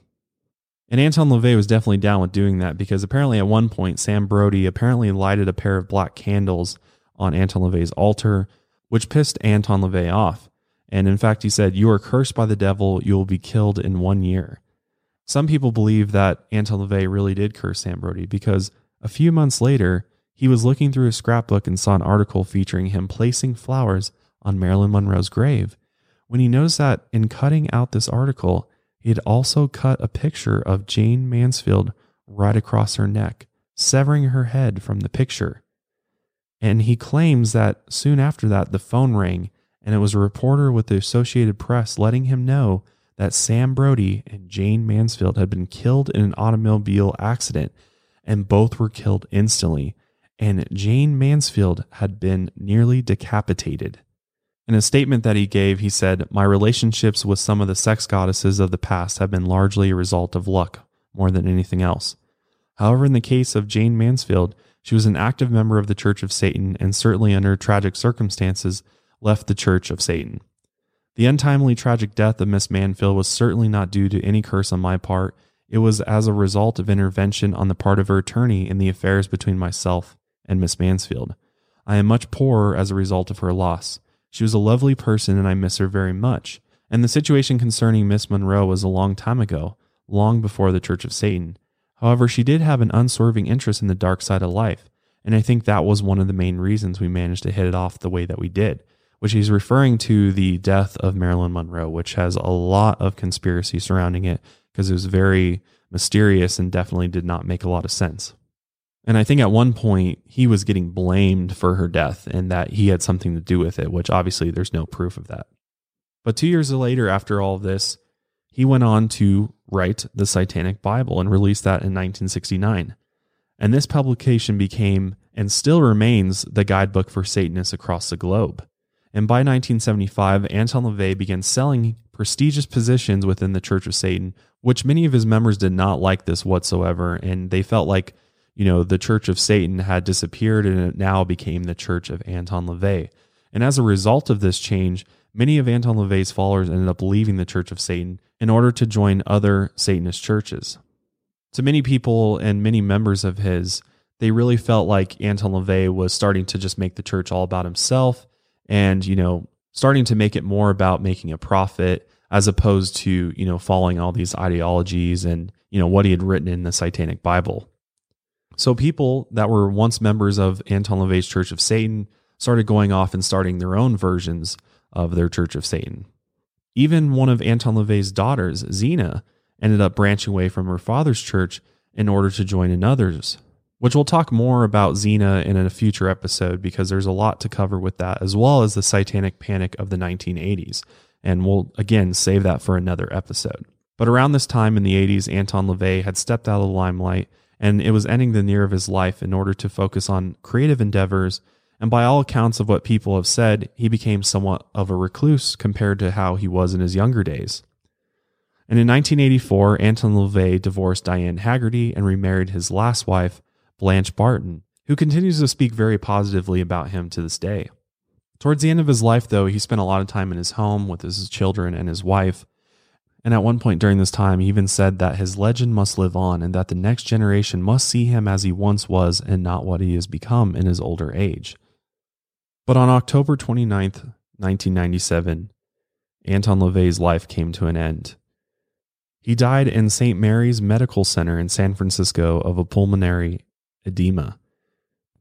S2: And Anton LaVey was definitely down with doing that because apparently at one point, Sam Brody apparently lighted a pair of black candles on Anton LaVey's altar, which pissed Anton LaVey off. And in fact, he said, You are cursed by the devil, you will be killed in one year. Some people believe that Anton LaVey really did curse Sam Brody because a few months later, he was looking through his scrapbook and saw an article featuring him placing flowers on Marilyn Monroe's grave. When he noticed that in cutting out this article, he had also cut a picture of Jayne Mansfield right across her neck, severing her head from the picture. And he claims that soon after that, the phone rang and it was a reporter with the Associated Press letting him know that Sam Brody and Jayne Mansfield had been killed in an automobile accident, and both were killed instantly. And Jayne Mansfield had been nearly decapitated. In a statement that he gave, he said, My relationships with some of the sex goddesses of the past have been largely a result of luck more than anything else. However, in the case of Jayne Mansfield, she was an active member of the Church of Satan and certainly under tragic circumstances left the Church of Satan. The untimely tragic death of Miss Manfield was certainly not due to any curse on my part. It was as a result of intervention on the part of her attorney in the affairs between myself and Miss Mansfield. I am much poorer as a result of her loss. She was a lovely person and I miss her very much. And the situation concerning Miss Monroe was a long time ago, long before the Church of Satan. However, she did have an unswerving interest in the dark side of life, and I think that was one of the main reasons we managed to hit it off the way that we did, which he's referring to the death of Marilyn Monroe, which has a lot of conspiracy surrounding it because it was very mysterious and definitely did not make a lot of sense. And I think at one point he was getting blamed for her death and that he had something to do with it, which obviously there's no proof of that. But two years later, after all of this, he went on to write the Satanic Bible and released that in 1969. And this publication became and still remains the guidebook for Satanists across the globe. And by 1975, Anton LaVey began selling prestigious positions within the Church of Satan, which many of his members did not like this whatsoever. And they felt like, you know, the Church of Satan had disappeared and it now became the Church of Anton LaVey. And as a result of this change, many of Anton LaVey's followers ended up leaving the Church of Satan in order to join other Satanist churches. To many people and many members of his, they really felt like Anton LaVey was starting to just make the church all about himself and, you know, starting to make it more about making a profit as opposed to, you know, following all these ideologies and, you know, what he had written in the Satanic Bible. So people that were once members of Anton LaVey's Church of Satan started going off and starting their own versions of their Church of Satan. Even one of Anton LaVey's daughters, Zeena, ended up branching away from her father's church in order to join another's which we'll talk more about Zeena in a future episode because there's a lot to cover with that, as well as the satanic panic of the 1980s. And we'll again save that for another episode. But around this time in the 80s, Anton LaVey had stepped out of the limelight and it was ending the near of his life in order to focus on creative endeavors. And by all accounts of what people have said, he became somewhat of a recluse compared to how he was in his younger days. And in 1984, Anton LaVey divorced Diane Hegarty and remarried his last wife, Blanche Barton, who continues to speak very positively about him to this day. Towards the end of his life, though, he spent a lot of time in his home with his children and his wife. And at one point during this time, he even said that his legend must live on and that the next generation must see him as he once was and not what he has become in his older age. But on October 29th, 1997, Anton LaVey's life came to an end. He died in St. Mary's Medical Center in San Francisco of a pulmonary edema,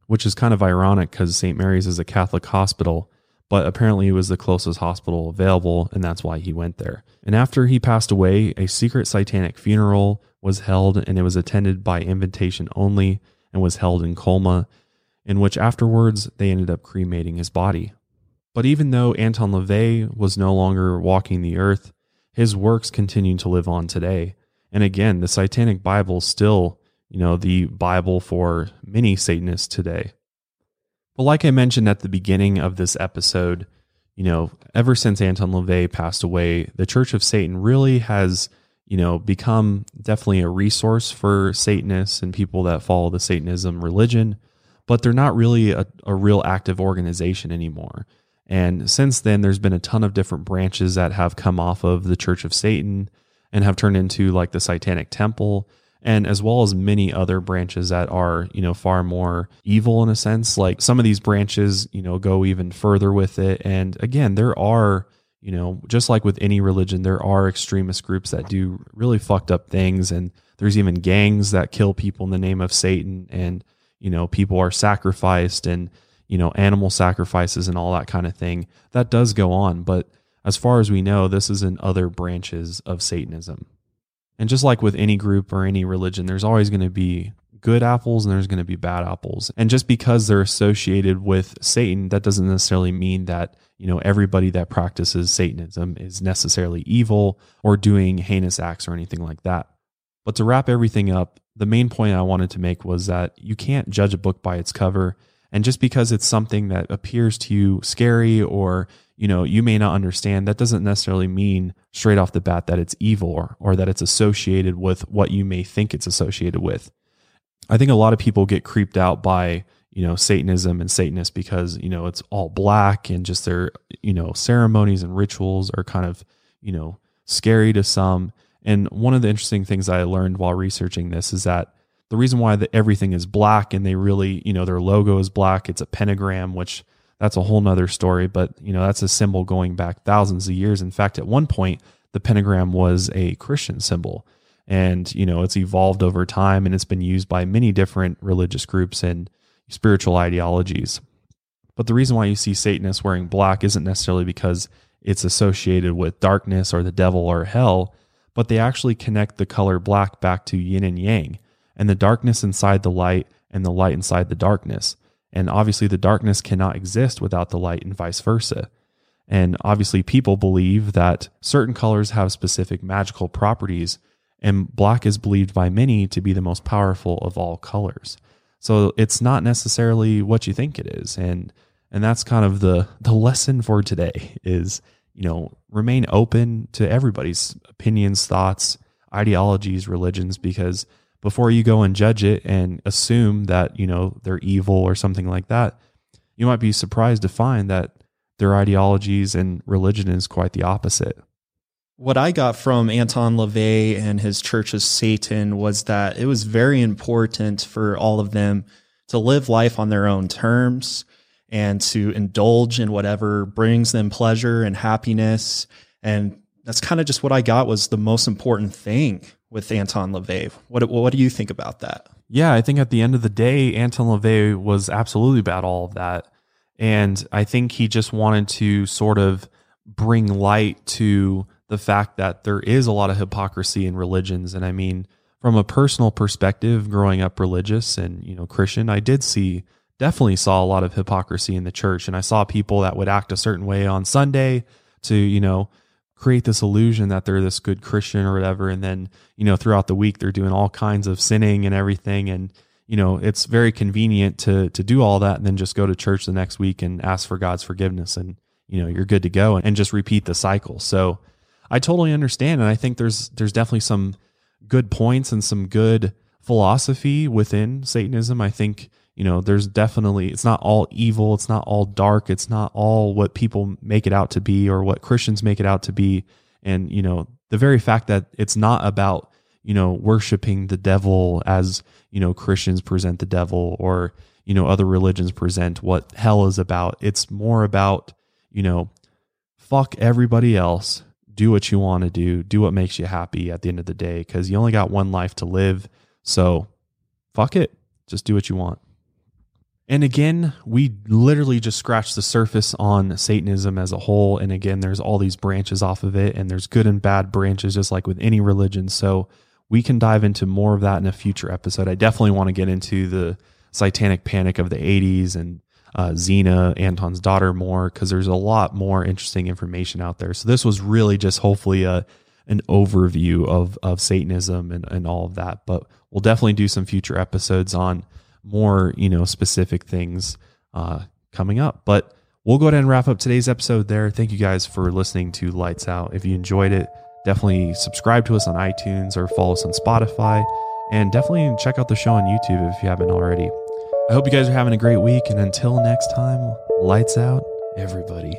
S2: which is kind of ironic because St. Mary's is a Catholic hospital, but apparently it was the closest hospital available, and that's why he went there. And after he passed away, a secret satanic funeral was held, and it was attended by invitation only and was held in Colma, in which afterwards they ended up cremating his body. But even though Anton LaVey was no longer walking the earth, his works continue to live on today. And again, the Satanic Bible is still you know, the Bible for many Satanists today. But like I mentioned at the beginning of this episode, you know, ever since Anton LaVey passed away, the Church of Satan really has, you know, become definitely a resource for Satanists and people that follow the Satanism religion, but they're not really a, a real active organization anymore. And since then, there's been a ton of different branches that have come off of the Church of Satan and have turned into like the Satanic Temple and as well as many other branches that are you know far more evil in a sense. Like some of these branches you know go even further with it. And again there are you know just like with any religion there are extremist groups that do really fucked up things. And there's even gangs that kill people in the name of satan. And you know people are sacrificed and you know animal sacrifices and all that kind of thing. That does go on. But as far as we know this is in other branches of satanism and just like with any group or any religion, there's always going to be good apples and there's going to be bad apples. And just because they're associated with Satan, that doesn't necessarily mean that, you know, everybody that practices Satanism is necessarily evil or doing heinous acts or anything like that. But to wrap everything up, the main point I wanted to make was that you can't judge a book by its cover. And just because it's something that appears to you scary or you know you may not understand that doesn't necessarily mean straight off the bat that it's evil or, or that it's associated with what you may think it's associated with i think a lot of people get creeped out by you know, Satanism and Satanists because, you know, it's all black and just their, you know, ceremonies and rituals are kind of, you know, scary to some. And one of the interesting things I learned while researching this is that the reason why the, everything is black and they really, you know, their logo is black, it's a pentagram, which that's a whole nother story, but you know, that's a symbol going back thousands of years. In fact, at one point, the pentagram was a Christian symbol. And, you know, it's evolved over time and it's been used by many different religious groups and spiritual ideologies. But the reason why you see Satanists wearing black isn't necessarily because it's associated with darkness or the devil or hell, but they actually connect the color black back to yin and yang and the darkness inside the light and the light inside the darkness. And obviously, the darkness cannot exist without the light and vice versa. And obviously, people believe that certain colors have specific magical properties, and black is believed by many to be the most powerful of all colors. So it's not necessarily what you think it is. And and that's kind of the the lesson for today is, you know, remain open to everybody's opinions, thoughts, ideologies, religions because before you go and judge it and assume that, you know, they're evil or something like that, you might be surprised to find that their ideologies and religion is quite the opposite
S1: what I got from Anton LaVey and his church of Satan was that it was very important for all of them to live life on their own terms and to indulge in whatever brings them pleasure and happiness. And that's kind of just what I got was the most important thing with Anton LaVey. What, what do you think about that?
S2: Yeah, I think at the end of the day, Anton LaVey was absolutely about all of that. And I think he just wanted to sort of bring light to the fact that there is a lot of hypocrisy in religions. And I mean, from a personal perspective, growing up religious and, you know, Christian, I did see, definitely saw a lot of hypocrisy in the church. And I saw people that would act a certain way on Sunday to, you know, create this illusion that they're this good Christian or whatever. And then, you know, throughout the week, they're doing all kinds of sinning and everything. And, you know, it's very convenient to, to do all that and then just go to church the next week and ask for God's forgiveness. And, you know, you're good to go and, and just repeat the cycle. So, I totally understand, and I think there's there's definitely some good points and some good philosophy within Satanism. I think you know there's definitely it's not all evil, it's not all dark, it's not all what people make it out to be or what Christians make it out to be, and you know the very fact that it's not about you know worshiping the devil as you know Christians present the devil or you know other religions present what hell is about. It's more about you know fuck everybody else do what you want to do, do what makes you happy at the end of the day because you only got one life to live. So fuck it. Just do what you want. And again, we literally just scratched the surface on Satanism as a whole. And again, there's all these branches off of it, and there's good and bad branches, just like with any religion. So we can dive into more of that in a future episode. I definitely want to get into the satanic panic of the 80s and uh, Zeena, Anton's daughter, more because there's a lot more interesting information out there. So this was really just hopefully a an overview of of Satanism and, and all of that. But we'll definitely do some future episodes on more you know specific things uh, coming up. But we'll go ahead and wrap up today's episode there. Thank you guys for listening to Lights Out. If you enjoyed it, definitely subscribe to us on iTunes or follow us on Spotify. And definitely check out the show on YouTube if you haven't already. I hope you guys are having a great week. And until next time, lights out, everybody.